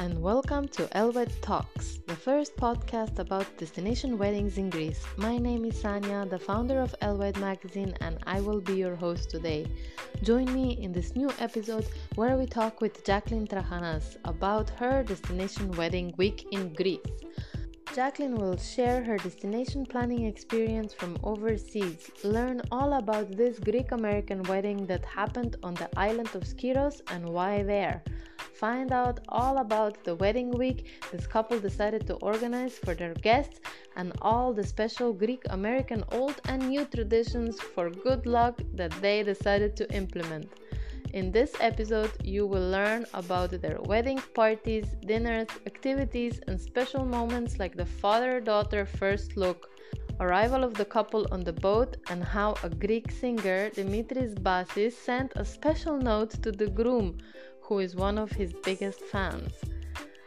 and welcome to Elwed Talks, the first podcast about destination weddings in Greece. My name is Sanya, the founder of Elwed magazine, and I will be your host today. Join me in this new episode where we talk with Jacqueline Trahanas about her destination wedding week in Greece. Jacqueline will share her destination planning experience from overseas, learn all about this Greek American wedding that happened on the island of Skiros and why there. Find out all about the wedding week this couple decided to organize for their guests and all the special Greek American old and new traditions for good luck that they decided to implement. In this episode, you will learn about their wedding parties, dinners, activities, and special moments like the father daughter first look, arrival of the couple on the boat, and how a Greek singer, Dimitris Bassis, sent a special note to the groom, who is one of his biggest fans.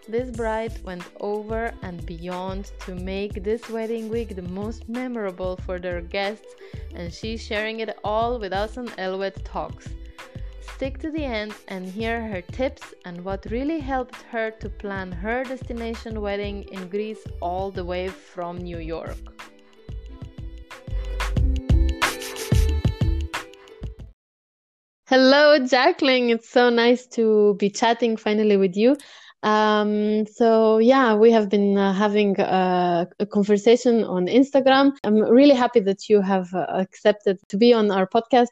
This bride went over and beyond to make this wedding week the most memorable for their guests, and she's sharing it all with us on Elwed Talks. Stick to the end and hear her tips and what really helped her to plan her destination wedding in Greece all the way from New York. Hello, Jacqueline. It's so nice to be chatting finally with you. Um, so yeah, we have been uh, having a, a, conversation on Instagram. I'm really happy that you have uh, accepted to be on our podcast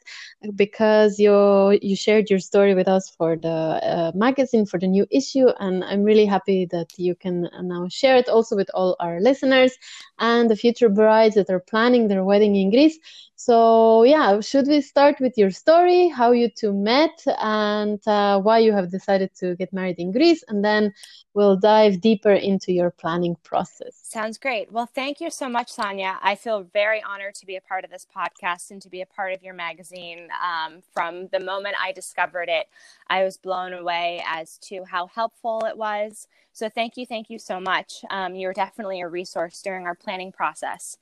because you you shared your story with us for the uh, magazine for the new issue, and I'm really happy that you can now share it also with all our listeners and the future brides that are planning their wedding in Greece. So, yeah, should we start with your story, how you two met, and uh, why you have decided to get married in Greece? And then we'll dive deeper into your planning process. Sounds great. Well, thank you so much, Sonia. I feel very honored to be a part of this podcast and to be a part of your magazine. Um, from the moment I discovered it, I was blown away as to how helpful it was. So, thank you, thank you so much. Um, you were definitely a resource during our planning process.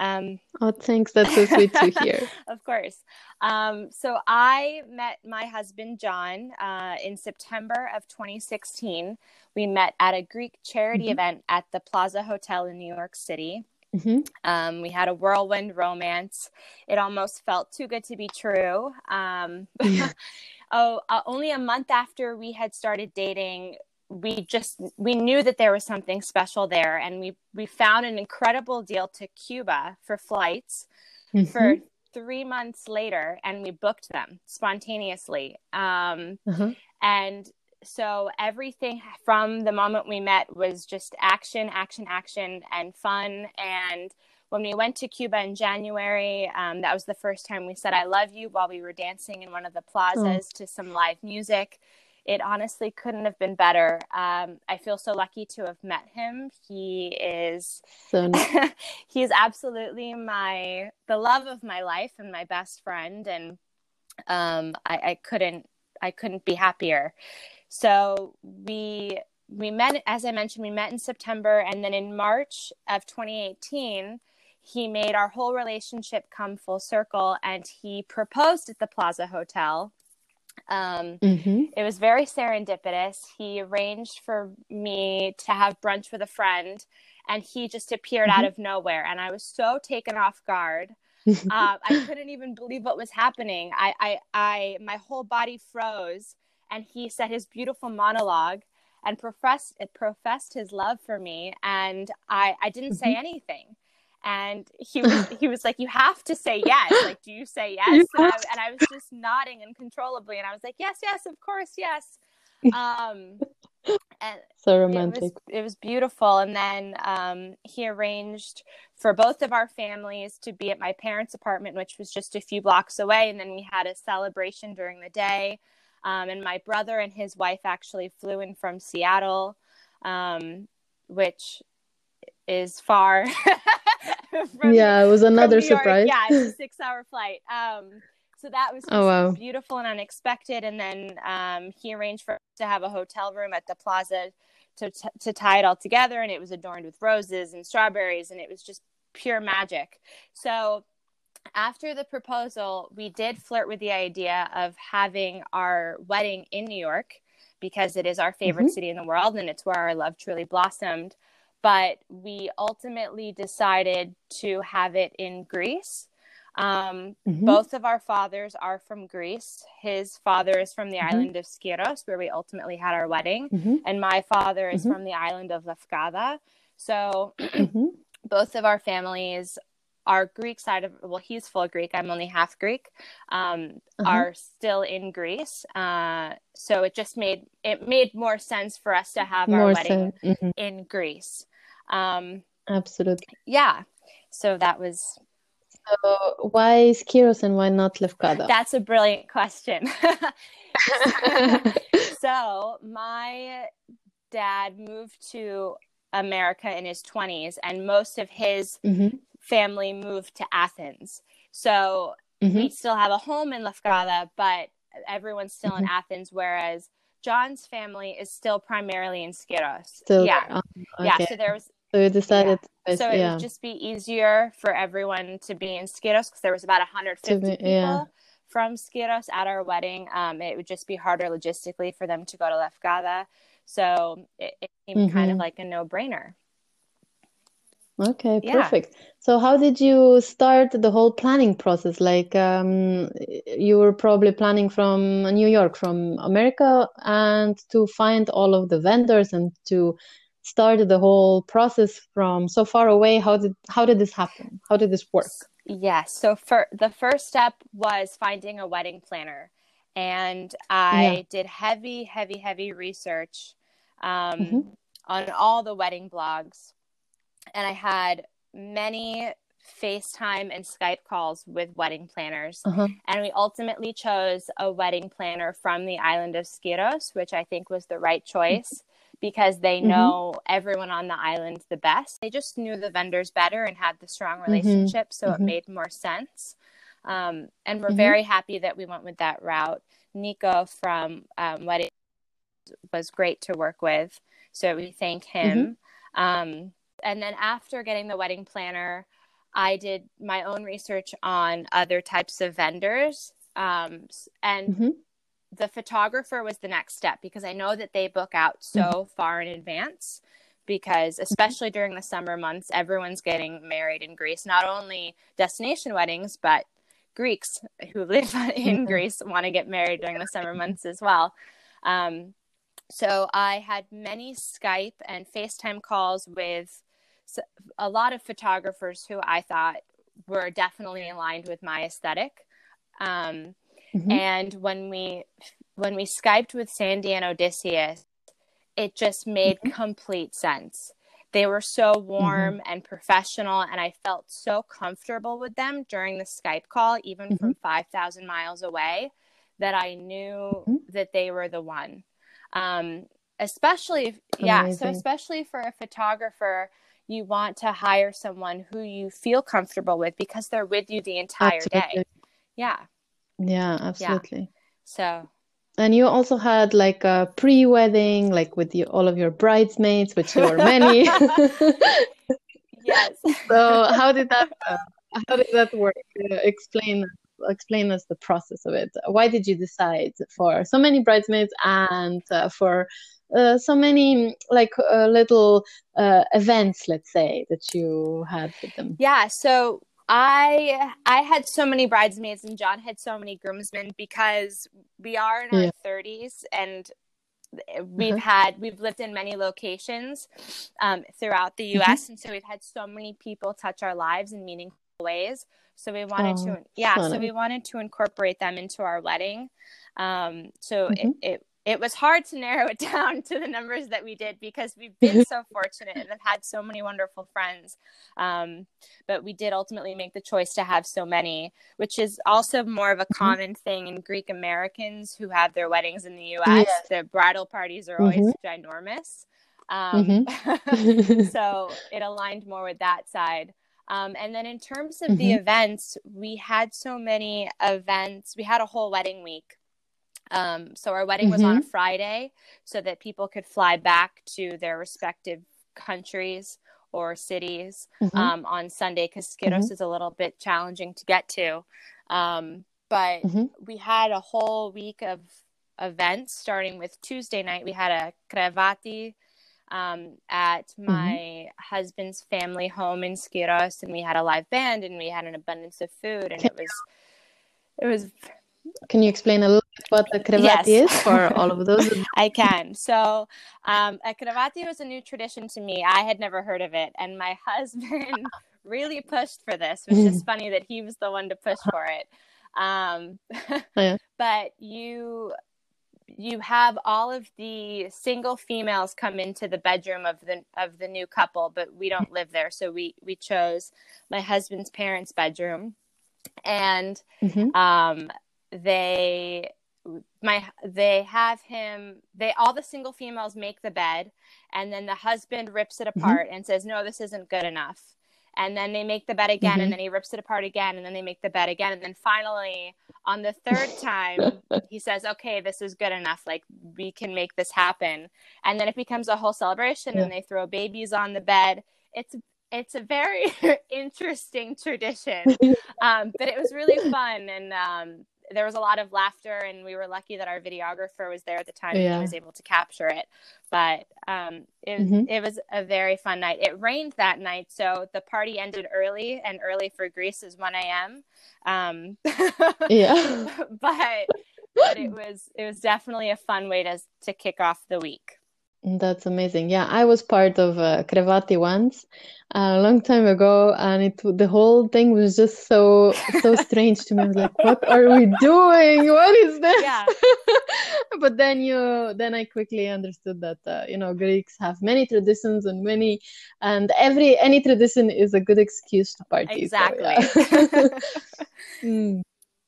Um, oh, thanks. That's so sweet to hear. of course. Um, so I met my husband, John, uh, in September of 2016. We met at a Greek charity mm-hmm. event at the Plaza Hotel in New York City. Mm-hmm. Um, we had a whirlwind romance. It almost felt too good to be true. Um, oh, uh, only a month after we had started dating, we just we knew that there was something special there and we we found an incredible deal to cuba for flights mm-hmm. for three months later and we booked them spontaneously um, mm-hmm. and so everything from the moment we met was just action action action and fun and when we went to cuba in january um, that was the first time we said i love you while we were dancing in one of the plazas oh. to some live music it honestly couldn't have been better. Um, I feel so lucky to have met him. He is so nice. he is absolutely my the love of my life and my best friend, and um, I, I couldn't I couldn't be happier. So we we met as I mentioned we met in September, and then in March of 2018 he made our whole relationship come full circle and he proposed at the Plaza Hotel um, mm-hmm. It was very serendipitous. He arranged for me to have brunch with a friend, and he just appeared mm-hmm. out of nowhere. And I was so taken off guard. uh, I couldn't even believe what was happening. I, I, I, my whole body froze, and he said his beautiful monologue and professed, professed his love for me. And I, I didn't mm-hmm. say anything and he was he was like you have to say yes. Like do you say yes? And I, and I, was just nodding uncontrollably. And i was like yes yes of course yes. Um and so romantic it was, it was beautiful. And then um he arranged for both of our families to be at my parents apartment which was just a few blocks away. And then we had a celebration during the day. Um, and my brother and his wife actually flew in from seattle um, which is far from, yeah, it was another surprise. Yeah, it's a six hour flight. Um, so that was oh, wow. beautiful and unexpected. And then um, he arranged for us to have a hotel room at the plaza to, t- to tie it all together. And it was adorned with roses and strawberries. And it was just pure magic. So after the proposal, we did flirt with the idea of having our wedding in New York because it is our favorite Mhm. city in the world and it's where our love truly blossomed. But we ultimately decided to have it in Greece. Um, Mhm. both of our fathers are from Greece. His father is from the Mhm. island of Skiros, where we ultimately had our wedding, Mhm. and my father is Mhm. from the island of Lefkada. So Mhm. both of our families our greek side of well he's full greek i'm only half greek um, Uh-huh. are still in greece uh, so it just made it made more sense for us to have our wedding. Mhm. in greece um, Absolutely. yeah so that was So why Skiros and why not Lefkada? that's a brilliant question so my dad moved to america in his 20s and most of his Mhm. family moved to athens so Mhm. we still have a home in Lefkada, but everyone's still in Mhm. Athens, whereas John's family is still primarily in Skiros. Still yeah, there. Um, yeah. So there was, So we decided. so it yeah. would just be easier for everyone to be in Skiros because there was about 150 be- people yeah. from Skiros at our wedding. Um, it would just be harder logistically for them to go to Lefkada, so it, it seemed kind of Mhm. like a no-brainer. Okay, Yeah. perfect. So how did you start the whole planning process? Like, um, you were probably planning from New York, from America, and to find all of the vendors and to start the whole process from so far away. How did how did this happen? How did this work? Yes. So for the first step was finding a wedding planner, and I Yeah. did heavy, heavy, heavy research um, Mhm. on all the wedding blogs, and I had many FaceTime and Skype calls with wedding planners, Uh-huh. and we ultimately chose a wedding planner from the island of Skiros, which I think was the right choice. Because they Mhm. know everyone on the island the best. They just knew the vendors better and had the strong Mhm. relationship, so it Mhm. made more sense. Um, and we're Mhm. very happy that we went with that route. Nico from um, Wedding was great to work with, so we thank him. Um, and then after getting the wedding planner, I did my own research on other types of vendors. Um, and Mhm. The photographer was the next step because I know that they book out so far in advance because especially during the summer months everyone's getting married in Greece not only destination weddings but Greeks who live in Greece want to get married during the summer months as well. Um, so I had many Skype and FaceTime calls with a lot of photographers who I thought were definitely aligned with my aesthetic. Um, Mhm. and when we when we skyped with sandy and odysseus it just made Mhm. complete sense. They were so warm and professional and i felt so comfortable with them during the skype call even from 5000 miles away that i knew Mhm. that they were the one. Um, especially if, yeah so especially for a photographer you want to hire someone who you feel comfortable with because they're with you the entire day. yeah Yeah, absolutely. Yeah. so And you also had like a pre-wedding, like with the, all of your bridesmaids, which were many. yes So how did that uh, how did that work? Uh, explain explain us the process of it. Why did you decide for so many bridesmaids and uh, for uh, so many like uh, little uh, events, let's say, that you had with them? yeah so i i had so many bridesmaids and john had so many groomsmen because we are in our. 30s and we've Uh-huh. had we've lived in many locations um, throughout the Mm-hmm. us and so we've had so many people touch our lives in meaningful ways so we wanted Oh, to yeah so so we wanted to incorporate them into our wedding um, so Mhm. it, it it was hard to narrow it down to the numbers that we did because we've been so fortunate and have had so many wonderful friends. Um, but we did ultimately make the choice to have so many which is also more of a Mm-hmm. common thing in greek americans who have their weddings in the us Yes. the bridal parties are always ginormous. Um, so it aligned more with that side. Um, and then in terms of the Mhm. events we had so many events. We had a whole wedding week um, so our wedding was on a friday so that people could fly back to their respective countries or cities Mhm. um, on sunday because skiros is a little bit challenging to get to um, but Mhm. we had a whole week of events starting with Tuesday night. We had a crevati um, at Mm-hmm. my husband's family home in Skiros, and we had a live band and we had an abundance of food, and it was it was Can you explain a little bit what the crevati Yes. is for all of those? I can. So, um, a cravati was a new tradition to me. I had never heard of it, and my husband really pushed for this, which is funny that he was the one to push for it. Um, Yeah. But you you have all of the single females come into the bedroom of the of the new couple, but we don't live there, so we we chose my husband's parents' bedroom, and Mhm. um they my they have him they all the single females make the bed and then the husband rips it apart and says no this isn't good enough. And then they make the bed again Mhm. and then he rips it apart again and then they make the bed again and then finally on the third time he says okay this is good enough like we can make this happen. And then it becomes a whole celebration Yeah. and they throw babies on the bed. It's it's a very interesting tradition. Um, but it was really fun and um, there was a lot of laughter and we were lucky that our videographer was there at the time and he was able to capture it. But um, it, was Mhm. it was a very fun night. It rained that night so the party ended early and early for greece is 1 a.m um, Yeah. but but it was it was definitely a fun way to to kick off the week That's amazing. Yeah, I was part of uh, Crevati once a long time ago, and it the whole thing was just so so strange to me. I was like, "What are we doing? What is this?" Yeah. But then you then I quickly understood that uh, you know Greeks have many traditions and many and every any tradition is a good excuse to party. So, exactly yeah. Mm.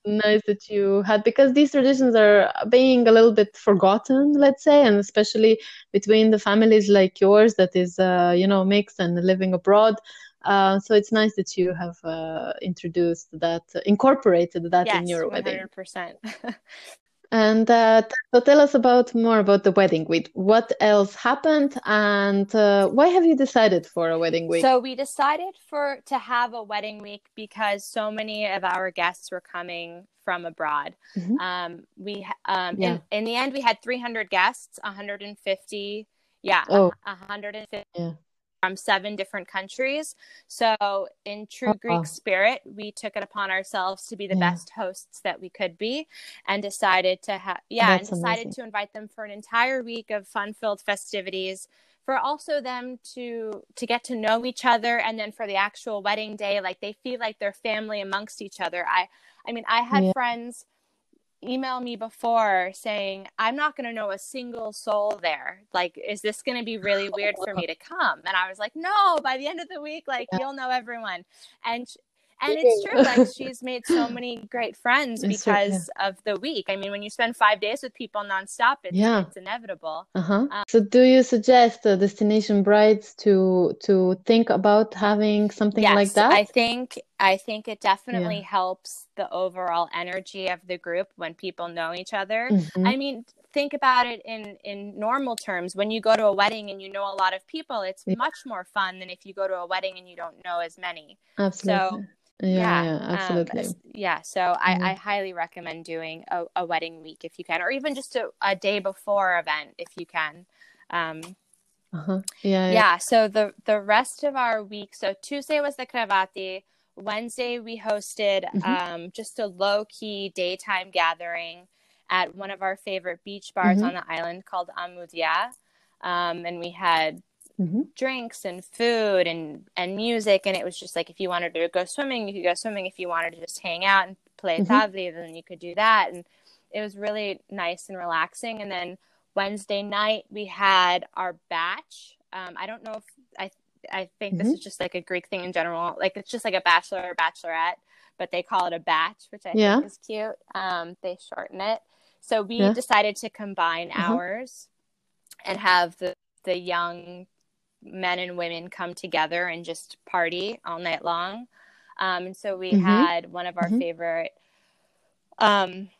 Nice that you had because these traditions are being a little bit forgotten, let's say, and especially between the families like yours that is, uh, you know, mixed and living abroad. Uh, so it's nice that you have uh, introduced that, incorporated that in yes your wedding. 100% And uh, so tell us about more about the wedding week. What else happened, and uh, why have you decided for a wedding week? So we decided for to have a wedding week because so many of our guests were coming from abroad. Mhm. Um, we um, Yeah. in, in the end we had 300 guests, 150, yeah, Oh. a 150 Yeah. From seven different countries. So in true Oh. Greek spirit, we took it upon ourselves to be the Yeah. best hosts that we could be, and decided to have yeah, That's and decided amazing. to invite them for an entire week of fun-filled festivities for also them to to get to know each other and then for the actual wedding day like they feel like they're family amongst each other i i mean i had Yeah. friends email me before saying i'm not going to know a single soul there like is this going to be really weird for me to come and i was like no by the end of the week like Yeah. you'll know everyone and sh- and it's true like she's made so many great friends It's true, yeah. because of the week i mean when you spend five days with people nonstop it's, Yeah. it's inevitable Uh-huh. Um, So do you suggest uh, destination brides to to think about having something like that? I think I think it definitely helps the overall energy of the group when people know each other. Mhm. I mean, think about it in in normal terms. When you go to a wedding and you know a lot of people, it's Yeah. much more fun than if you go to a wedding and you don't know as many. Absolutely. Yeah, yeah, um, absolutely. s- yeah. So I, Mhm. I highly recommend doing a, a wedding week if you can, or even just a, a day before event if you can. Um, Uh-huh. Yeah, yeah. yeah so the the rest of our week so tuesday was the cravati wednesday we hosted Mhm. um, just a low-key daytime gathering at one of our favorite beach bars Mhm. on the island called amudia um, and we had Mhm. drinks and food and and music and it was just like if you wanted to go swimming you could go swimming if you wanted to just hang out and play Mhm. tabli then you could do that and it was really nice and relaxing and then wednesday night we had our batch um, i don't know if i i think this Mhm. is just like a greek thing in general like it's just like a bachelor or bachelorette but they call it a batch which i Yeah. think is cute um, they shorten it so we Yeah. decided to combine Uh-huh. hours and have the the young men and women come together and just party all night long. Um, and so we Mhm. had one of our Mhm. favorite um,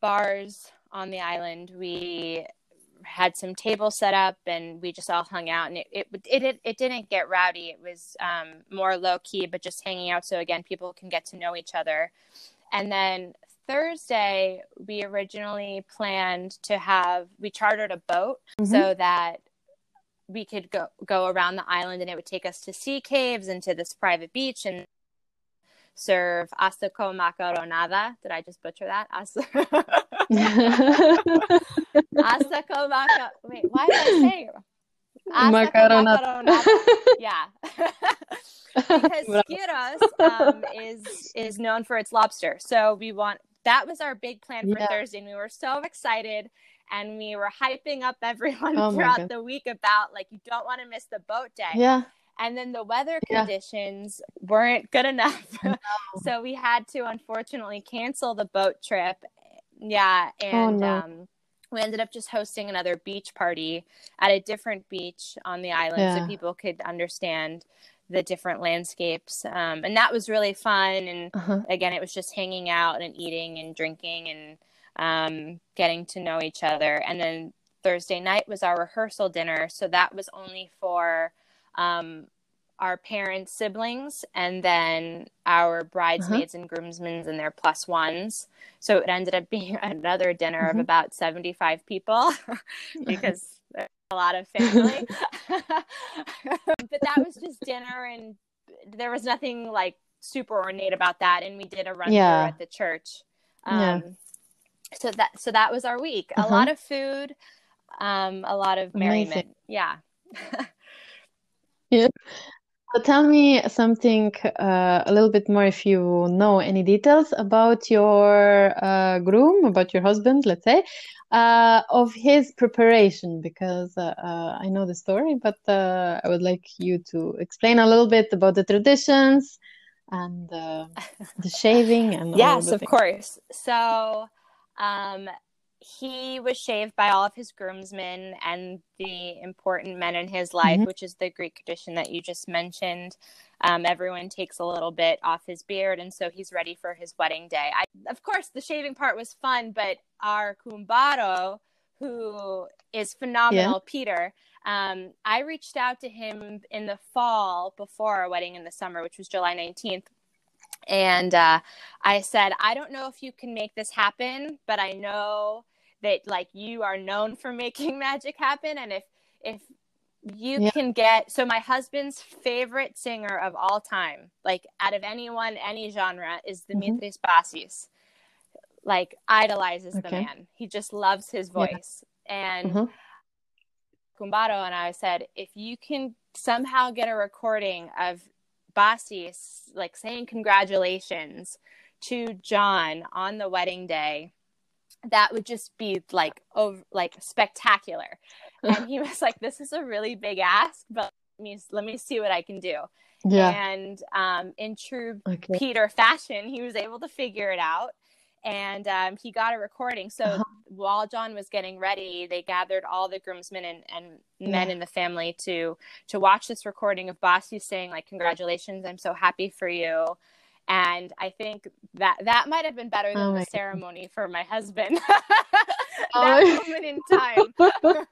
bars on the island. We had some tables set up and we just all hung out and it it it, it, didn't get rowdy. It was um, more low key, but just hanging out. So again, people can get to know each other. And then Thursday, we originally planned to have we chartered a boat Mhm. so that we could go go around the island and it would take us to sea caves and to this private beach and serve asako macaronada. Did I just butcher that? As- asako maca. Wait, why am I saying it? Macaronada. Yeah. because Skiros um, is is known for its lobster. So we want that was our big plan for Yeah. Thursday, and we were so excited, and we were hyping up everyone Oh throughout the week about like you don't want to miss the boat day. yeah. And then the weather Yeah. conditions weren't good enough, so we had to unfortunately cancel the boat trip. Yeah, and no. um, we ended up just hosting another beach party at a different beach on the island Yeah. so people could understand the different landscapes um, and that was really fun and Uh-huh. again it was just hanging out and eating and drinking and um, getting to know each other and then thursday night was our rehearsal dinner so that was only for um, our parents siblings and then our bridesmaids and groomsmen and their plus ones so it ended up being another dinner of Mhm. about 75 people because a lot of family but that was just dinner and there was nothing like super ornate about that and we did a run Yeah. through at the church um Yeah. so that so that was our week Uh-huh. a lot of food um a lot of Amazing. merriment yeah So tell me something uh, a little bit more if you know any details about your uh, groom, about your husband, let's say, uh, of his preparation, because uh, uh, I know the story, but uh, I would like you to explain a little bit about the traditions and uh, the shaving and all yes of things. course so um he was shaved by all of his groomsmen and the important men in his life Mhm. which is the greek tradition that you just mentioned. Um, everyone takes a little bit off his beard and so he's ready for his wedding day. I, of course the shaving part was fun but our kumbaro who is phenomenal peter um, i reached out to him in the fall before our wedding in the summer which was july 19th and uh, I said, I don't know if you can make this happen, but I know that like you are known for making magic happen, and if if you Yeah. can get so my husband's favorite singer of all time, like out of anyone, any genre, is. Dimitris Basis. Like idolizes the man. He just loves his Yeah. voice. And Mhm. Kumbaro and I said, if you can somehow get a recording of Basis like saying congratulations to John on the wedding day, that would just be like over like spectacular. and he was like, This is a really big ask, but let me let me see what I can do. Yeah. And um, in true Okay. Peter fashion, he was able to figure it out. And um, he got a recording. So Uh-huh. while John was getting ready, they gathered all the groomsmen and, and men Yeah. in the family to to watch this recording of Basis saying like, "Congratulations, I'm so happy for you." And I think that that might have been better than Oh the God. ceremony for my husband. Oh that my- moment in time.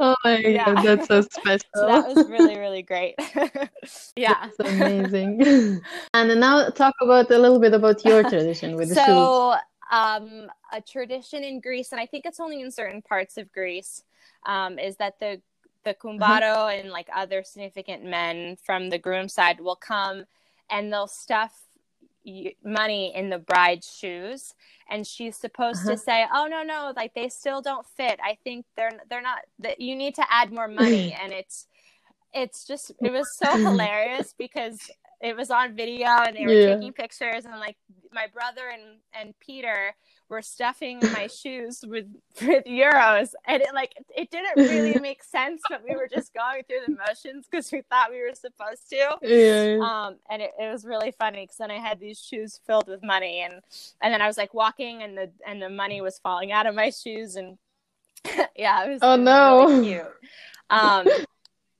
Oh my Yeah. God, that's so special. So that was really, really great. yeah. That's amazing. And now talk about a little bit about your tradition with the shoes. so um, a tradition in Greece, and I think it's only in certain parts of Greece, um, is that the the kumbaro and like other significant men from the groom side will come and they'll stuff money in the bride's shoes. And she's supposed Uh-huh. to say oh no no like they still don't fit. I think they're they're not that you need to add more money. And it's it's just it was so hilarious because it was on video and they were Yeah. taking pictures. And like my brother and and peter were stuffing my shoes with with euros and it like it didn't really make sense but we were just going through the motions because we thought we were supposed to Yeah. um and it, it was really funny because then i had these shoes filled with money and and then i was like walking and the and the money was falling out of my shoes and yeah it was, Oh, no. really cute um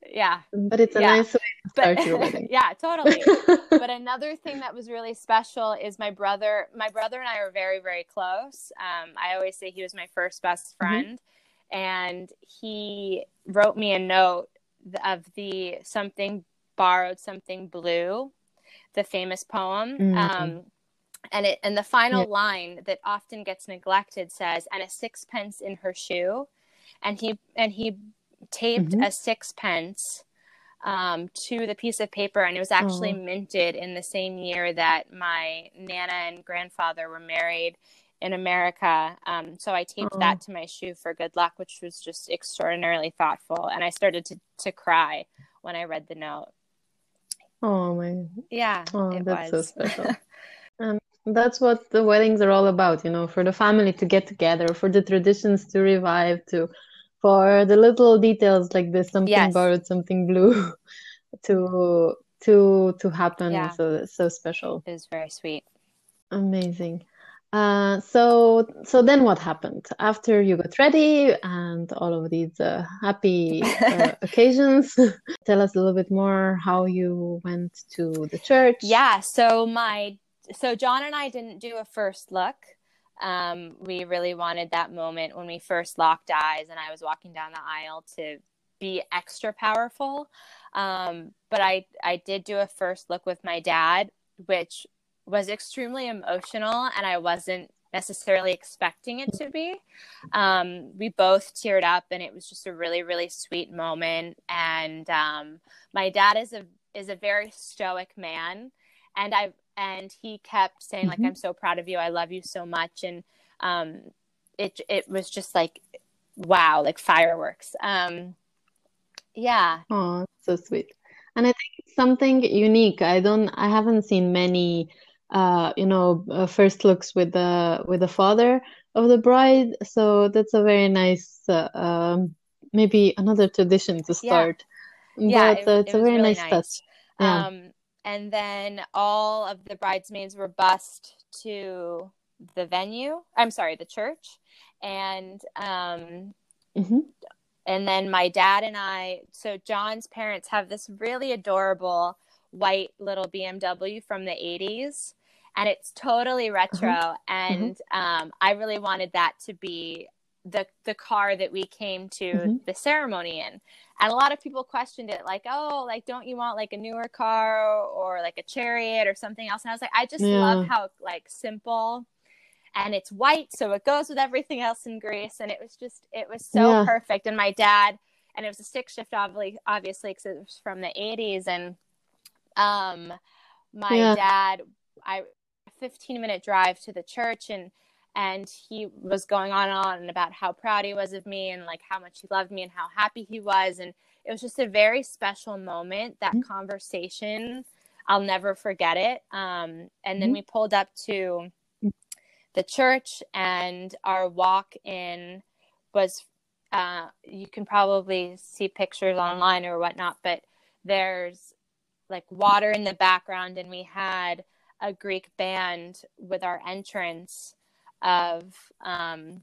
yeah But it's a Yeah. nice way to but start your wedding. yeah totally but another thing that was really special is my brother my brother and i are very very close um, i always say he was my first best Mm-hmm. friend and he wrote me a note of the something borrowed something blue the famous poem Mhm. um, and it and the final yeah. line that often gets neglected says and a sixpence in her shoe and he and he taped mm-hmm. a sixpence um, to the piece of paper and it was actually oh. minted in the same year that my nana and grandfather were married in america um, so i taped oh. that to my shoe for good luck which was just extraordinarily thoughtful and i started to, to cry when i read the note oh my yeah oh that's was. so special and that's what the weddings are all about you know for the family to get together for the traditions to revive to for the little details like this something yes. borrowed something blue to to to happen yeah. so so special it is very sweet amazing uh, so so then what happened after you got ready and all of these uh, happy uh, occasions tell us a little bit more how you went to the church yeah so my so John and I didn't do a first look. Um, we really wanted that moment when we first locked eyes and I was walking down the aisle to be extra powerful. Um, but I, I did do a first look with my dad, which was extremely emotional and I wasn't necessarily expecting it to be. Um, we both teared up and it was just a really, really sweet moment. And um, my dad is a is a very stoic man. And I've and he kept saying mm-hmm. like i'm so proud of you. I love you so much. And um it it was just like wow like fireworks. Um yeah. Oh so sweet. And i think it's something unique i don't i haven't seen many uh you know uh, first looks with the with the father of the bride. So that's a very nice uh, um maybe another tradition to start. Yeah, but, yeah it, it's it a very really nice, nice. Touch yeah. um and then all of the bridesmaids were bussed to the venue i'm sorry the church and um mm-hmm. and then my dad and i so john's parents have this really adorable white little bmw from the 80s and it's totally retro mm-hmm. and um i really wanted that to be the the car that we came to mm-hmm. the ceremony in and a lot of people questioned it like oh like don't you want like a newer car or like a chariot or something else and i was like i just yeah. love how like simple and it's white so it goes with everything else in greece and it was just it was so yeah. perfect and my dad and it was a stick shift obviously obviously because it was from the 80s and um my yeah. dad i 15 minute drive to the church and and he was going on and on about how proud he was of me and like how much he loved me and how happy he was. And it was just a very special moment that mm-hmm. conversation. I'll never forget it. Um, and then mm-hmm. we pulled up to the church and our walk in was uh, you can probably see pictures online or whatnot but there's like water in the background. And we had a greek band with our entrance of um,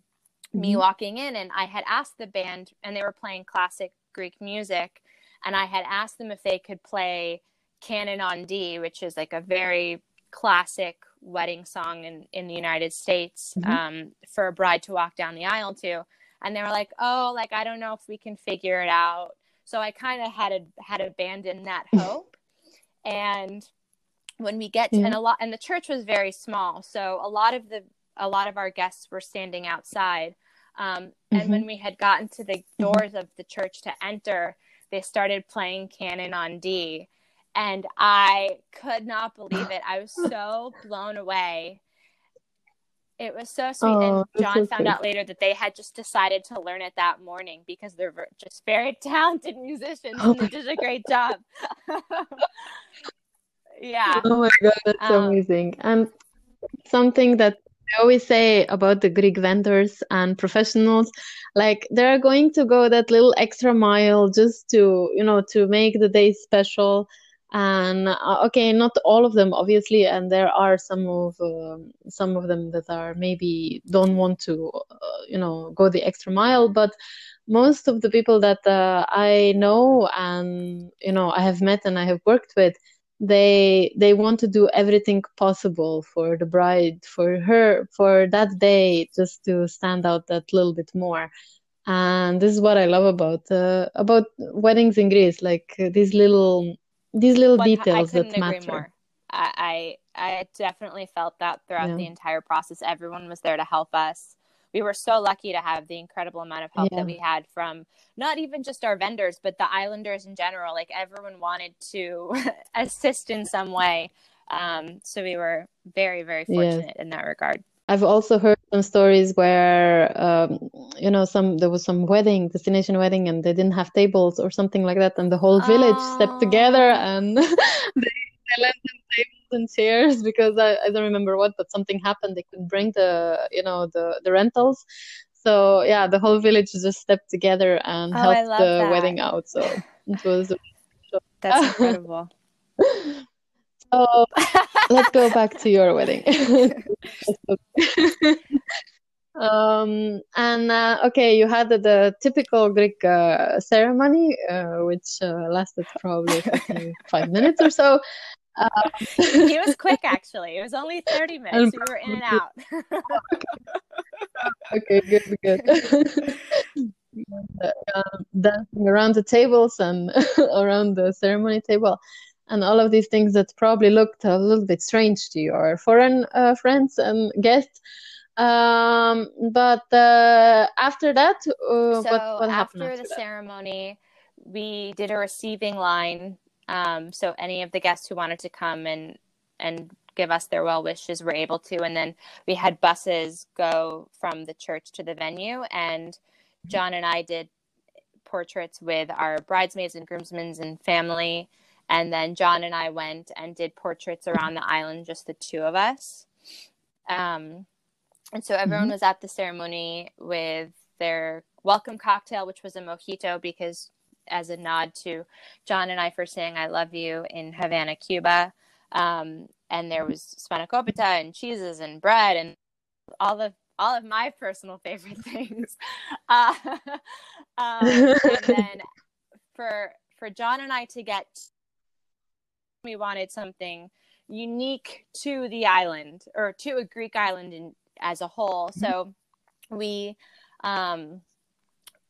me mm-hmm. walking in and I had asked the band and they were playing classic Greek music and I had asked them if they could play Canon on D, which is like a very classic wedding song in, in the United States mm-hmm. um, for a bride to walk down the aisle to. And they were like, oh, like, I don't know if we can figure it out. So I kind of had, a, had abandoned that hope. and when we get to, and a lot, and the church was very small. So a lot of the a lot of our guests were standing outside. Um, and mm-hmm. when we had gotten to the mm-hmm. doors of the church to enter, they started playing Canon on D. And I could not believe it. I was so blown away. It was so sweet. Oh, and John found out later that they had just decided to learn it that morning because they're just very talented musicians oh and they did a great job. yeah. Oh my God, that's um, amazing. And something that I always say about the Greek vendors and professionals, like they're going to go that little extra mile just to, you know, to make the day special. And uh, okay, not all of them, obviously, and there are some of um, some of them that are maybe don't want to, uh, you know, go the extra mile. But most of the people that uh, I know and you know I have met and I have worked with, they they want to do everything possible for the bride for her for that day just to stand out that little bit more and this is what i love about uh, about weddings in greece like uh, these little these little details that matter. I I, I definitely felt that throughout yeah. the entire process. Everyone was there to help us. We were so lucky to have the incredible amount of help yeah. that we had from not even just our vendors, but the islanders in general. Like everyone wanted to assist in some way. Um, so we were very, very fortunate in that regard. I've also heard some stories where, um, you know, some there was some wedding, destination wedding, and they didn't have tables or something like that, and the whole village oh. stepped together oh. and they, they lent them tables chairs because I, I don't remember what, but something happened. They couldn't bring the, you know, the the rentals. So yeah, the whole village just stepped together and oh, helped the that. wedding out. So it was. That's incredible. So let's go back to your wedding. um, and uh, okay, you had the, the typical Greek uh, ceremony, uh, which uh, lasted probably five minutes or so. Um, he was quick, actually. It was only 30 minutes. We were in and out. okay, good, good. Uh, dancing around the tables and around the ceremony table and all of these things that probably looked a little bit strange to your foreign uh, friends and guests. Um, but uh, after that, uh, so what, what after, after the that? ceremony, we did a receiving line. Um, so any of the guests who wanted to come and and give us their well wishes were able to, and then we had buses go from the church to the venue, and John and I did portraits with our bridesmaids and groomsmen and family and then John and I went and did portraits around the island, just the two of us. Um, and so everyone mm-hmm. was at the ceremony with their welcome cocktail, which was a mojito, because as a nod to John and I for saying "I love you" in Havana, Cuba. Um, and there was spanakopita and cheeses and bread and all of all of my personal favorite things. Uh, um, and then for for John and I to get we wanted something unique to the island or to a Greek island in, as a whole. Mm-hmm. So we um,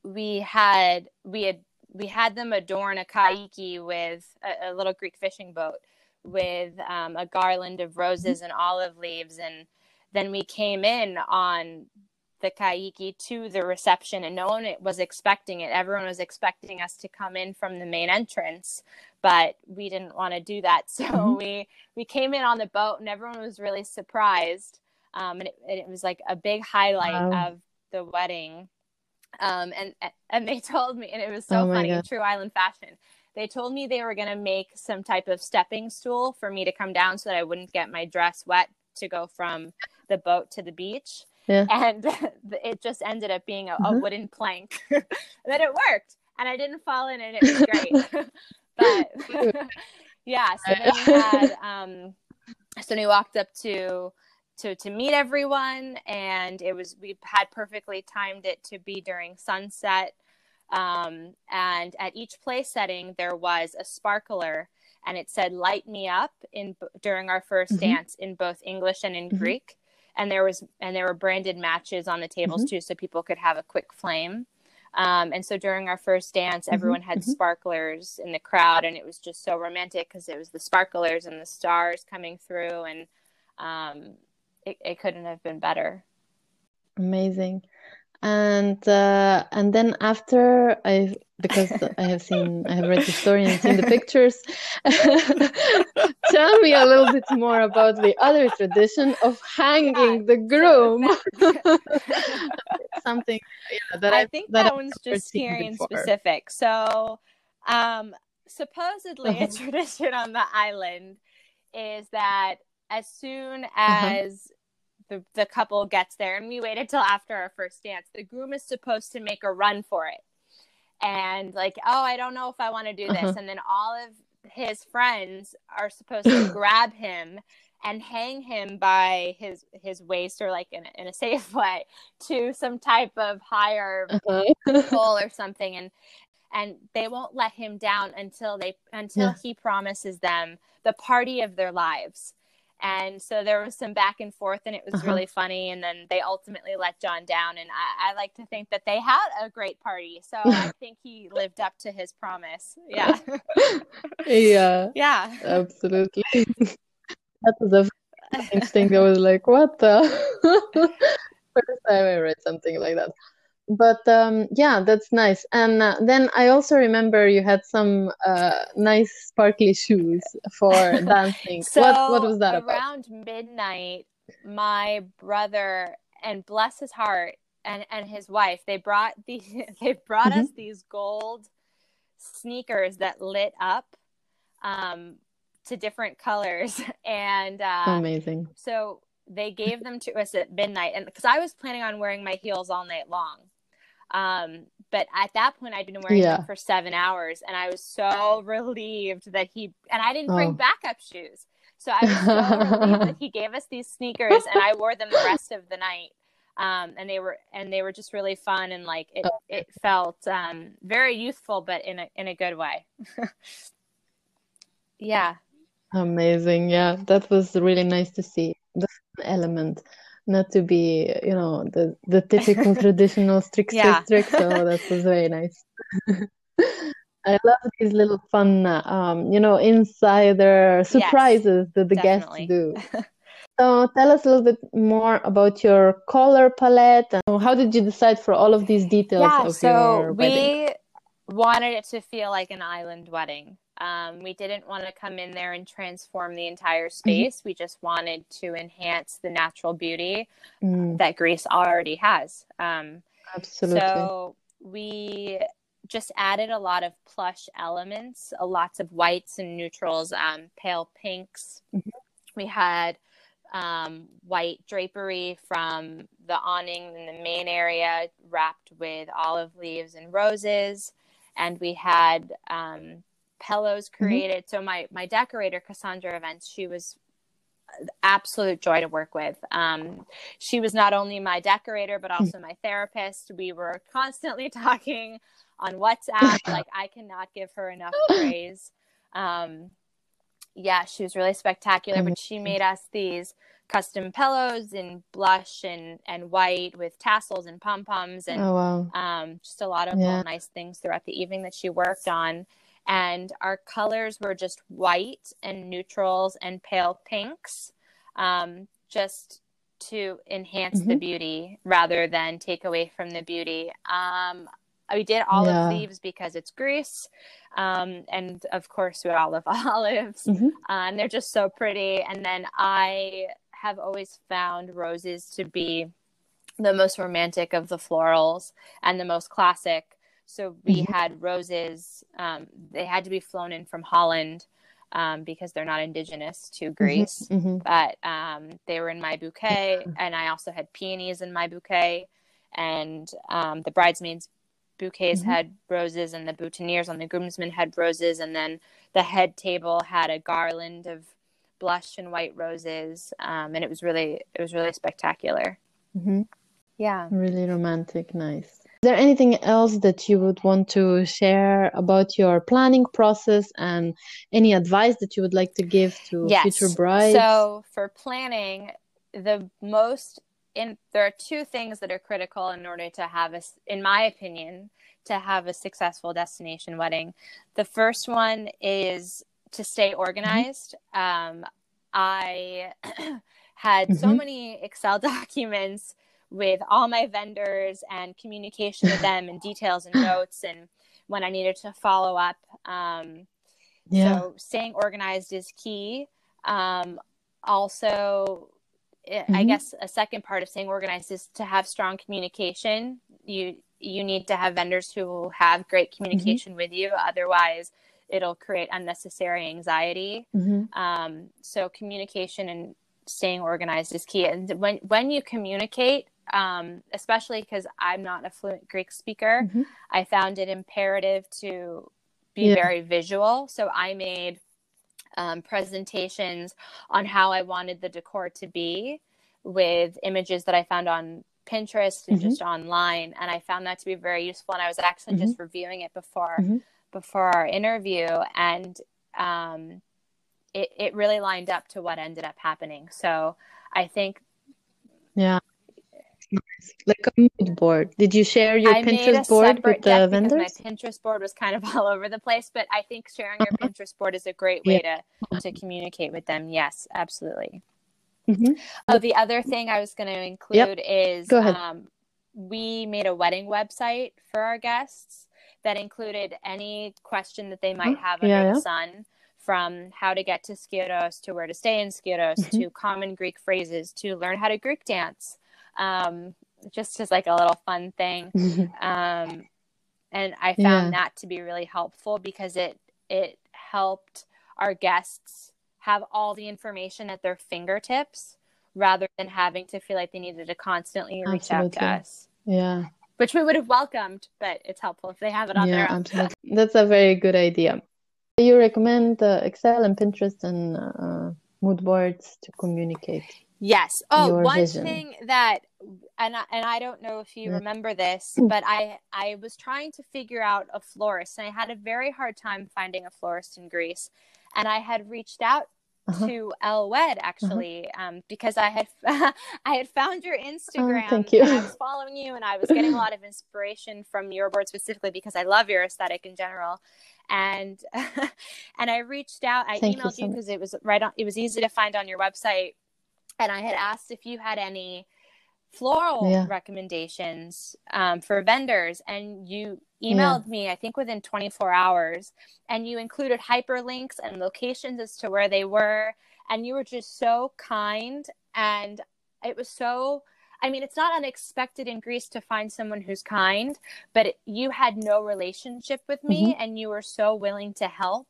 we had we had we had them adorn a kaiki with a, a little Greek fishing boat with um, a garland of roses and olive leaves, and then we came in on the kaiki to the reception and no one was expecting it. Everyone was expecting us to come in from the main entrance but we didn't want to do that. So mm-hmm. we we came in on the boat and everyone was really surprised. Um, and, it, it, was like a big highlight wow. of the wedding um, and and they told me and it was so oh funny God. true island fashion they told me they were going to make some type of stepping stool for me to come down so that i wouldn't get my dress wet to go from the boat to the beach yeah. and it just ended up being a, mm-hmm. a wooden plank that it worked and i didn't fall in and it was great but yeah so then we had um so we walked up to to to meet everyone and it was we had perfectly timed it to be during sunset um and at each play setting there was a sparkler and it said light me up in during our 1st mm-hmm. dance in both english and in mm-hmm. greek and there was and there were branded matches on the tables mm-hmm. too so people could have a quick flame um, and so during our first dance mm-hmm. everyone had mm-hmm. sparklers in the crowd and it was just so romantic because it was the sparklers and the stars coming through and um, it, it couldn't have been better amazing and uh, and then after I because I have seen I have read the story and seen the pictures. Tell me a little bit more about the other tradition of hanging the groom. Something yeah, that I, I think that, that one's just Skyrian specific. So, um, supposedly a tradition on the island is that as soon uh-huh. as the, the couple gets there and we waited till after our first dance the groom is supposed to make a run for it and like oh i don't know if i want to do this uh-huh. and then all of his friends are supposed to grab him and hang him by his his waist or like in, in a safe way to some type of higher uh-huh. pole or something and and they won't let him down until they until yeah. he promises them the party of their lives and so there was some back and forth and it was uh-huh. really funny and then they ultimately let john down and I, I, like to think that they had a great party so i think he lived up to his promise yeah yeah yeah absolutely that was a instinct. I was like, what the? First time I read something like that. But um, yeah, that's nice. And uh, then I also remember you had some uh, nice sparkly shoes for dancing. so what, what was that around about? midnight, my brother and bless his heart and and his wife they brought these they brought mm-hmm. us these gold sneakers that lit up um, to different colors and uh, amazing so they gave them to us at midnight and because i was planning on wearing my heels all night long um, but at that point i'd been wearing yeah. them for seven hours and i was so relieved that he and i didn't bring oh. backup shoes so i was so relieved that he gave us these sneakers and i wore them the rest of the night um, and they were and they were just really fun and like it oh. it felt um, very youthful but in a in a good way yeah amazing yeah that was really nice to see the element not to be you know the the typical traditional strict strict strict so that was very nice I love these little fun, um, you know, insider surprises yes, that the definitely. guests do. So tell us a little bit more about your color palette and how did you decide for all of these details yeah, of so your wedding? we wanted it to feel like an island wedding. Um, we didn't want to come in there and transform the entire mm-hmm. space. Mm-hmm. We just wanted to enhance the natural beauty mm. that Greece already has. Um, Absolutely. So we just added a lot of plush elements, uh, lots of whites and neutrals, um, pale pinks. Mm-hmm. We had um, white drapery from the awning in the main area, wrapped with olive leaves and roses. And we had um, pillows mm-hmm. created. Mm-hmm. So my my decorator, Cassandra Events, she was absolute joy to work with. Um, she was not only my decorator but also my therapist. We were constantly talking on WhatsApp. like I cannot give her enough praise. Um, yeah, she was really spectacular. But she made us these custom pillows in blush and and white with tassels and pom poms and oh, wow. um, just a lot of yeah. nice things throughout the evening that she worked on. And our colors were just white and neutrals and pale pinks, um, just to enhance mm-hmm. the beauty rather than take away from the beauty. Um, we did olive yeah. leaves because it's Greece. Um, and of course, we olive olives. Mm-hmm. Uh, and they're just so pretty. And then I have always found roses to be the most romantic of the florals and the most classic. So we mm-hmm. had roses. Um, they had to be flown in from Holland um, because they're not indigenous to mm-hmm. Greece. Mm-hmm. But um, they were in my bouquet, and I also had peonies in my bouquet. And um, the bridesmaids bouquets mm-hmm. had roses and the boutonnieres on the groomsmen had roses and then the head table had a garland of blush and white roses um, and it was really it was really spectacular mm-hmm. yeah really romantic nice there anything else that you would want to share about your planning process and any advice that you would like to give to yes. future brides so for planning the most in there are two things that are critical in order to have a in my opinion to have a successful destination wedding the first one is to stay organized mm-hmm. um, i had mm-hmm. so many excel documents with all my vendors and communication with them and details and notes and when i needed to follow up um, yeah. so staying organized is key um, also mm-hmm. I guess a second part of staying organized is to have strong communication. You you need to have vendors who will have great mm-hmm. communication mm-hmm. with you. Otherwise, it'll create unnecessary anxiety. Mm-hmm. Um, so communication and staying organized is key. And when when you communicate, um, especially because I'm not a fluent Greek speaker, mm-hmm. I found it imperative to be yeah. very visual. So I made um, presentations on how I wanted the decor to be with images that I found on Pinterest and mm-hmm. just online, and I found that to be very useful. And I was actually mm-hmm. just reviewing it before mm-hmm. before our interview, and um, it it really lined up to what ended up happening. So I think, yeah, nice. Like a mood board. Did you share your I Pinterest board with the vendors? My Pinterest board was kind of all over the place, but I think sharing your uh-huh. Pinterest board is a great way yeah. to to communicate with them. Yes, absolutely. Mm-hmm. Oh, the other thing I was going to include yep. is Go ahead. Um, we made a wedding website for our guests that included any question that they might have under yeah, the sun from how to get to Skiros to where to stay in Skiros mm-hmm. to common Greek phrases to learn how to Greek dance. Um, just as like a little fun thing. um, and I found yeah. that to be really helpful because it it helped our guests have all the information at their fingertips rather than having to feel like they needed to constantly reach absolutely. out to us. Yeah. Which we would have welcomed, but it's helpful if they have it on yeah, their own. Absolutely. That's a very good idea. You recommend uh, Excel and Pinterest and uh, mood boards to communicate. Yes. Oh, one vision. thing that, and I, and I don't know if you remember this, but I I was trying to figure out a florist, and I had a very hard time finding a florist in Greece, and I had reached out uh-huh. to Elwed uh-huh. actually uh-huh. um, because I had I had found your Instagram. Oh, thank you. I was following you, and I was getting a lot of inspiration from your board specifically because I love your aesthetic in general and and I reached out. I Thank emailed you because so it was right on. It was easy to find on your website, and I had asked if you had any floral yeah. recommendations um, for vendors, and you emailed yeah. me. I think within 24 hours, and you included hyperlinks and locations as to where they were, and you were just so kind, and it was so I mean, it's not unexpected in Greece to find someone who's kind, but it, you had no relationship with me mm-hmm. and you were so willing to help.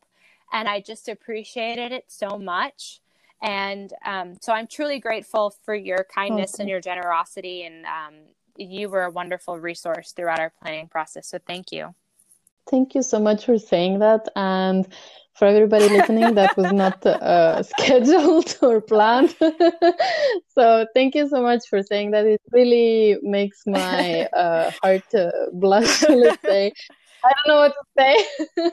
And I just appreciated it so much. And um, so I'm truly grateful for your kindness okay. and your generosity. And um, you were a wonderful resource throughout our planning process. So thank you. Thank you so much for saying that. And for everybody listening, that was not uh, scheduled or planned. so thank you so much for saying that. It really makes my uh, heart uh, blush, let's say. I don't know what to say.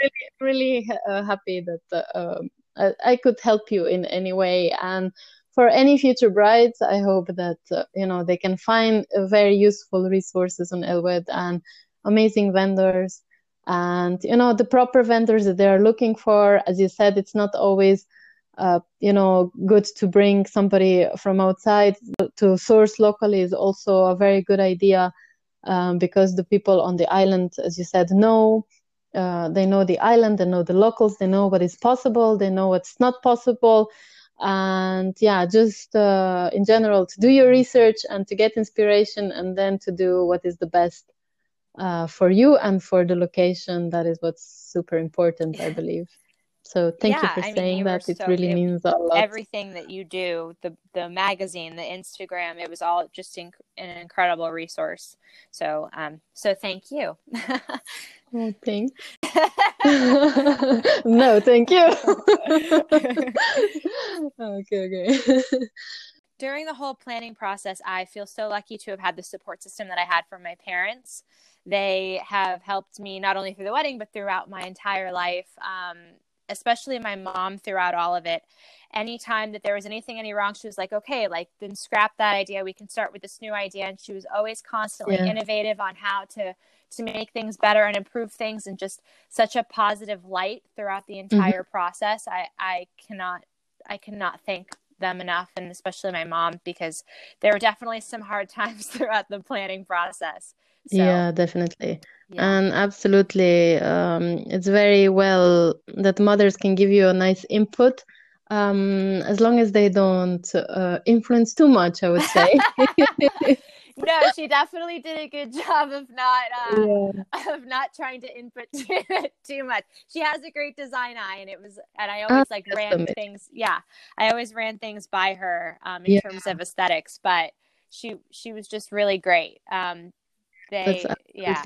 really, really uh, happy that uh, um, I, I, could help you in any way. And for any future brides, I hope that, uh, you know, they can find very useful resources on Elwed and amazing vendors. And you know the proper vendors that they are looking for as you said it's not always uh, you know good to bring somebody from outside. To source locally is also a very good idea um, because the people on the island as you said know uh, they know the island they know the locals they know what is possible they know what's not possible and yeah just uh, in general to do your research and to get inspiration and then to do what is the best uh, for you and for the location. That is what's super important, I believe. So thank yeah, you for I saying mean, that. It so, really it, means a lot. Everything that you do, the the magazine, the Instagram, it was all just inc- an incredible resource. So um, so thank you. oh, thanks. no, thank you. okay, okay. During the whole planning process, I feel so lucky to have had the support system that I had from my parents. They have helped me not only through the wedding, but throughout my entire life, um, especially my mom throughout all of it. Anytime that there was anything any wrong, she was like, okay, like then scrap that idea. We can start with this new idea. And she was always constantly yeah. innovative on how to to make things better and improve things and just such a positive light throughout the mm-hmm. entire mm-hmm. process. I, I cannot I cannot thank them enough and especially my mom because there were definitely some hard times throughout the planning process so, yeah, definitely. Yeah. And absolutely, um, it's very well that mothers can give you a nice input um, as long as they don't uh, influence too much, I would say. no, she definitely did a good job of not uh, yeah. of not trying to input too, too, much. She has a great design eye, and it was, and I always like ran things. Yeah, I always ran things by her um, in yeah. terms of aesthetics, but she she was just really great. Um, they yeah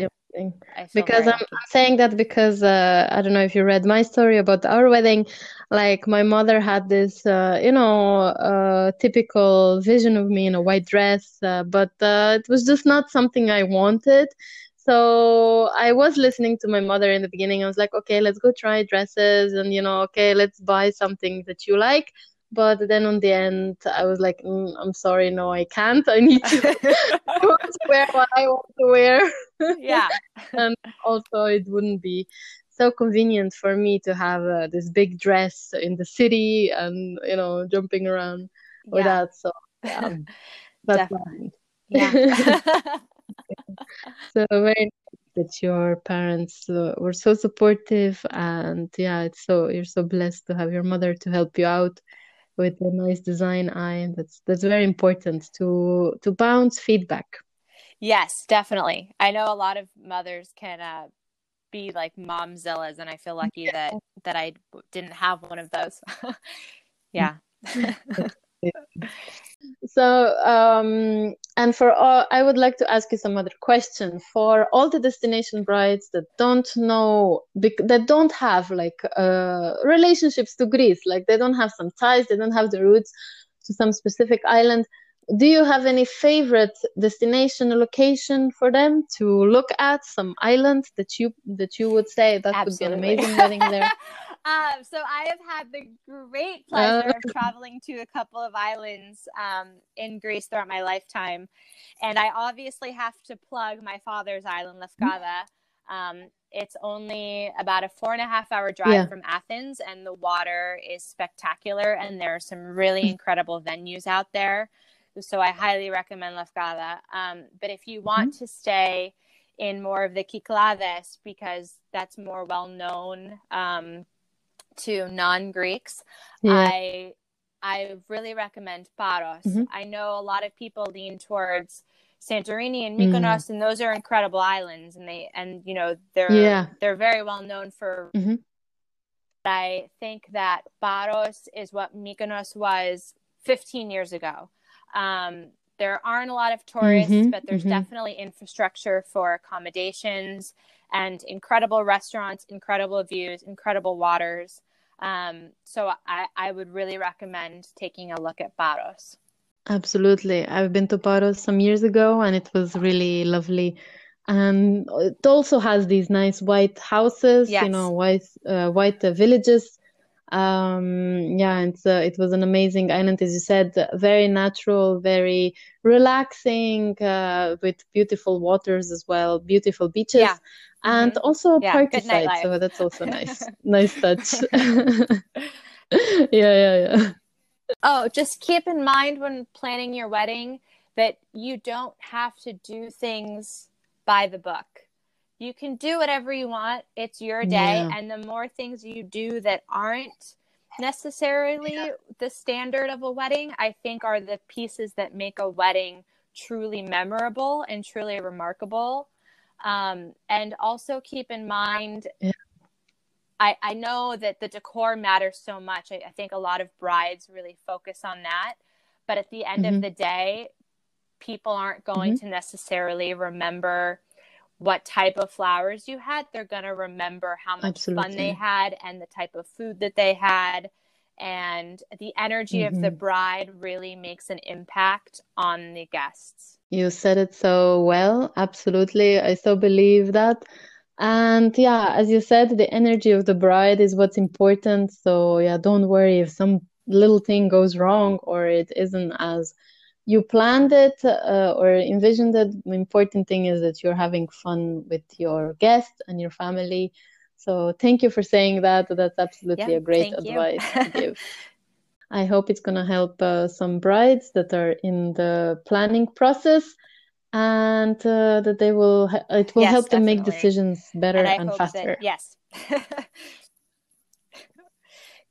because I'm, I'm, saying that because uh, I don't know if you read my story about our wedding. Like my mother had this, uh, you know, uh, typical vision of me in a white dress, uh, but uh, it was just not something I wanted. So I was listening to my mother in the beginning. I was like, okay, let's go try dresses, and you know, okay, let's buy something that you like. But then on the end i was like mm, i'm sorry no i can't. I need to, to wear what i want to wear. Yeah. And also it wouldn't be so convenient for me to have uh, this big dress in the city and you know jumping around with that so yeah that's yeah. So very that your parents uh, were so supportive and yeah it's so you're so blessed to have your mother to help you out with a nice design eye that's that's very important to to bounce feedback. Yes definitely. I know a lot of mothers can uh, be like momzillas and i feel lucky yeah. that that i didn't have one of those. Yeah so um and for all i would like to ask you some other question for all the destination brides that don't know that don't have like uh relationships to greece like they don't have some ties they don't have the roots to some specific island do you have any favorite destination location for them to look at some island that you that you would say that Absolutely. would be an amazing wedding there um, so I have had the great pleasure of traveling to a couple of islands um, in Greece throughout my lifetime, and I obviously have to plug my father's island, Lefkada. Um, it's only about a four and a half hour drive Yeah. from Athens, and the water is spectacular, and there are some really incredible venues out there. So I highly recommend Lefkada. Um, but if you want to stay in more of the Kyklades, because that's more well known um, to non Greeks, yeah I I really recommend Paros. Mhm. I know a lot of people lean towards Santorini and. Mykonos, and those are incredible islands, and they and you know they're Yeah. they're very well known for. Mhm. I think that Paros is what Mykonos was 15 years ago. Um, there aren't a lot of tourists, Mhm, but there's mhm. definitely infrastructure for accommodations and incredible restaurants, incredible views, incredible waters. Um, so I, I would really recommend taking a look at Paros. Absolutely. I've been to Paros some years ago and it was really lovely. And it also has these nice white houses, you know, white uh, white uh, villages. Um, yeah, and uh, it was an amazing island, as you said, very natural, very relaxing, uh, with beautiful waters as well, beautiful beaches, Yeah. and Mhm. also Yeah, party side. So that's also nice, nice touch. Yeah, yeah, yeah. Oh, just keep in mind when planning your wedding that you don't have to do things by the book. You can do whatever you want. It's your day. Yeah. And the more things you do that aren't necessarily the standard of a wedding, I think are the pieces that make a wedding truly memorable and truly remarkable. Um, and also keep in mind, Yeah. I, I know that the decor matters so much. I, I think a lot of brides really focus on that. But at the end Mhm. of the day, people aren't going Mm-hmm. to necessarily remember what type of flowers you had. They're going to remember how much fun they had and the type of food that they had. And the energy of the Mhm. bride really makes an impact on the guests. You said it so well. Absolutely. I so believe that. And yeah, as you said, the energy of the bride is what's important. So yeah, don't worry if some little thing goes wrong or it isn't as you planned it uh, or envisioned it. The important thing is that you're having fun with your guests and your family. So thank you for saying that. That's absolutely Yeah, a great advice to give. I hope it's going to help uh, some brides that are in the planning process and uh, that they will ha- it will Yes, help them make decisions better and and faster. that yes.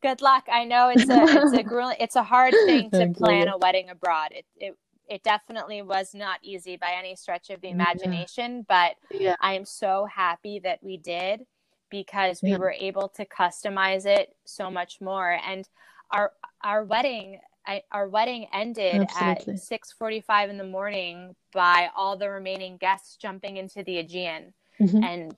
Good luck. I know it's a it's a grueling, it's a hard thing to plan a wedding abroad. It it it definitely was not easy by any stretch of the Yeah. imagination, but Yeah, I am so happy that we did because we Yeah. were able to customize it so much more. And our our wedding I, our wedding ended Absolutely. at 6:45 in the morning by all the remaining guests jumping into the Aegean Mhm. and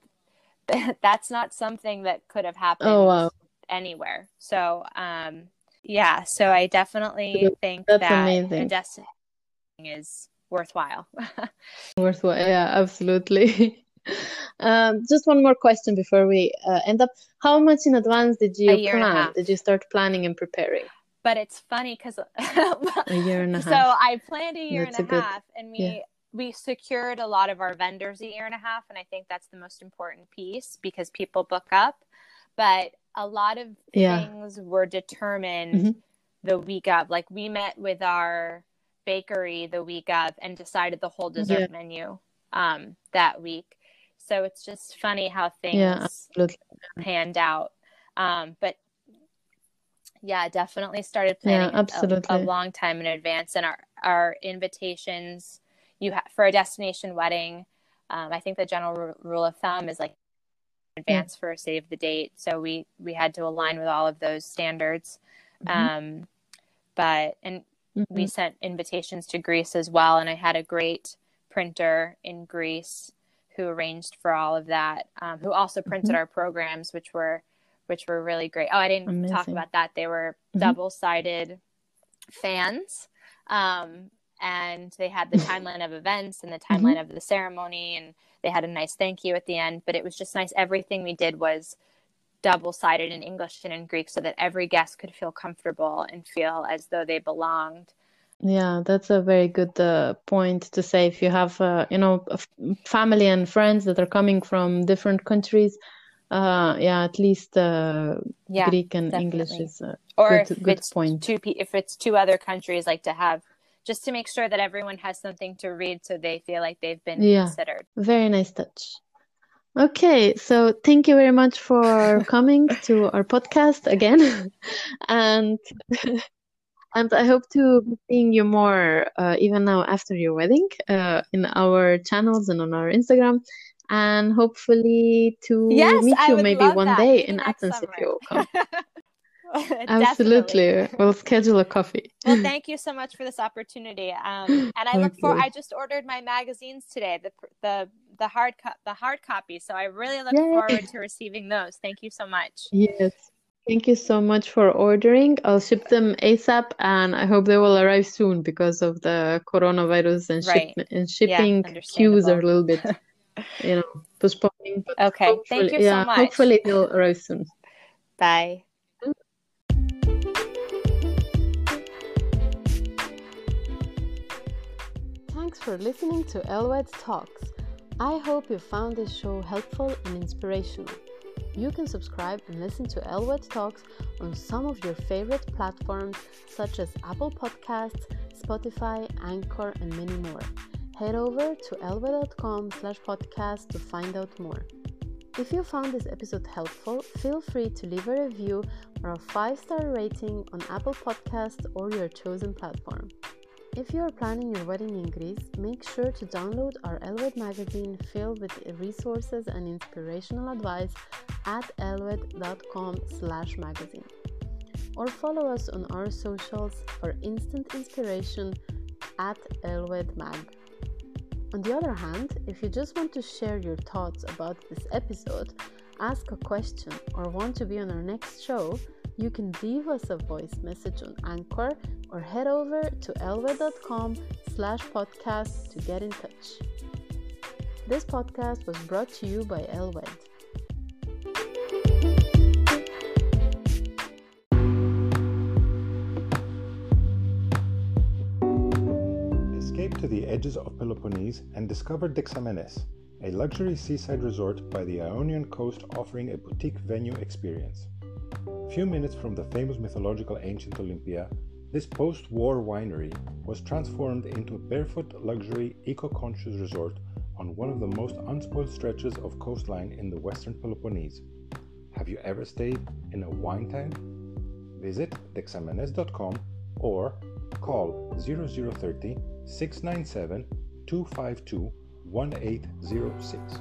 that's not something that could have happened Oh, wow. Anywhere. So, um, yeah, so I definitely think That's that amazing. destination is worthwhile. Worthwhile. Yeah, absolutely. Um, just one more question before we uh, end up. How much in advance did you A year and a plan? Did you start planning and preparing? but it's funny because a year and a half. So I planned a year That's and a, a good- half, and we yeah. we secured a lot of our vendors a year and a half, and I think that's the most important piece because people book up. But a lot of Yeah. things were determined Mhm. the week of. Like we met with our bakery the week of and decided the whole dessert Yeah. menu um, that week. So it's just funny how things Yeah, absolutely. panned out. Um, but yeah, definitely started planning a- a, long time in advance. And our, our invitations, you have for a destination wedding, um, I think the general ru- rule of thumb is like advance for a save the date. So we, we had to align with all of those standards. Mhm. Um, but, and we Mhm. sent invitations to Greece as well. And I had a great printer in Greece who arranged for all of that, um, who also printed Mhm. our programs, which were which were really great. Oh, I didn't talk about that. They were Mhm. double sided fans. Um, and they had the timeline of events and the Mm-hmm. timeline of the ceremony and they had a nice thank you at the end but it was just nice everything we did was double sided in english and in greek so that every guest could feel comfortable and feel as though they belonged Yeah, that's a very good uh, point to say. If you have, uh, you know, family and friends that are coming from different countries, uh, yeah, at least uh, yeah Greek and English is a or good, if good it's point. two pe- if it's two other countries like to have just to make sure that everyone has something to read so they feel like they've been Yeah. considered Very nice touch. Okay, so thank you very much for coming to our podcast again, and and I hope to be seeing you more uh, even now after your wedding uh, in our channels and on our Instagram, and hopefully to yes meet you maybe one that. day in Athens if summer. you come. Absolutely, we'll schedule a coffee. Well, thank you so much for this opportunity. Um, and I look for. Okay. I just ordered my magazines today, the the the hard co- the hard copy. So I really look Yay. forward to receiving those. Thank you so much. Yes. Thank you so much for ordering. I'll ship them ASAP and I hope they will arrive soon because of the coronavirus and Right. ship and shipping queues are a little bit, you know, postponing. Okay, thank you so yeah, much. hopefully they'll arrive soon. Bye. Thanks for listening to Elwed Talks. I hope you found this show helpful and inspirational. You can subscribe and listen to Elwed Talks on some of your favorite platforms such as Apple Podcasts, Spotify, Anchor, and many more. Head over to elwed.com slash podcast to find out more. If you found this episode helpful, feel free to leave a review or a five-star rating on Apple Podcasts or your chosen platform. If you are planning your wedding in Greece, make sure to download our Elwed magazine filled with resources and inspirational advice at elwed.com slash magazine. Or follow us on our socials for instant inspiration at Elwed Mag. On the other hand, if you just want to share your thoughts about this episode, ask a question, or want to be on our next show, you can leave us a voice message on Anchor or head over to elwed.com slash podcast to get in touch. This podcast was brought to you by Elwed. Escape to the edges of Peloponnese and discover Dexamenes, a luxury seaside resort by the Ionian coast offering a boutique venue experience. Few minutes from the famous mythological ancient Olympia, this post war winery was transformed into a barefoot luxury eco conscious resort on one of the most unspoiled stretches of coastline in the western Peloponnese. Have you ever stayed in a wine town? Visit dexamenes.com or call 0030 697 252 1806.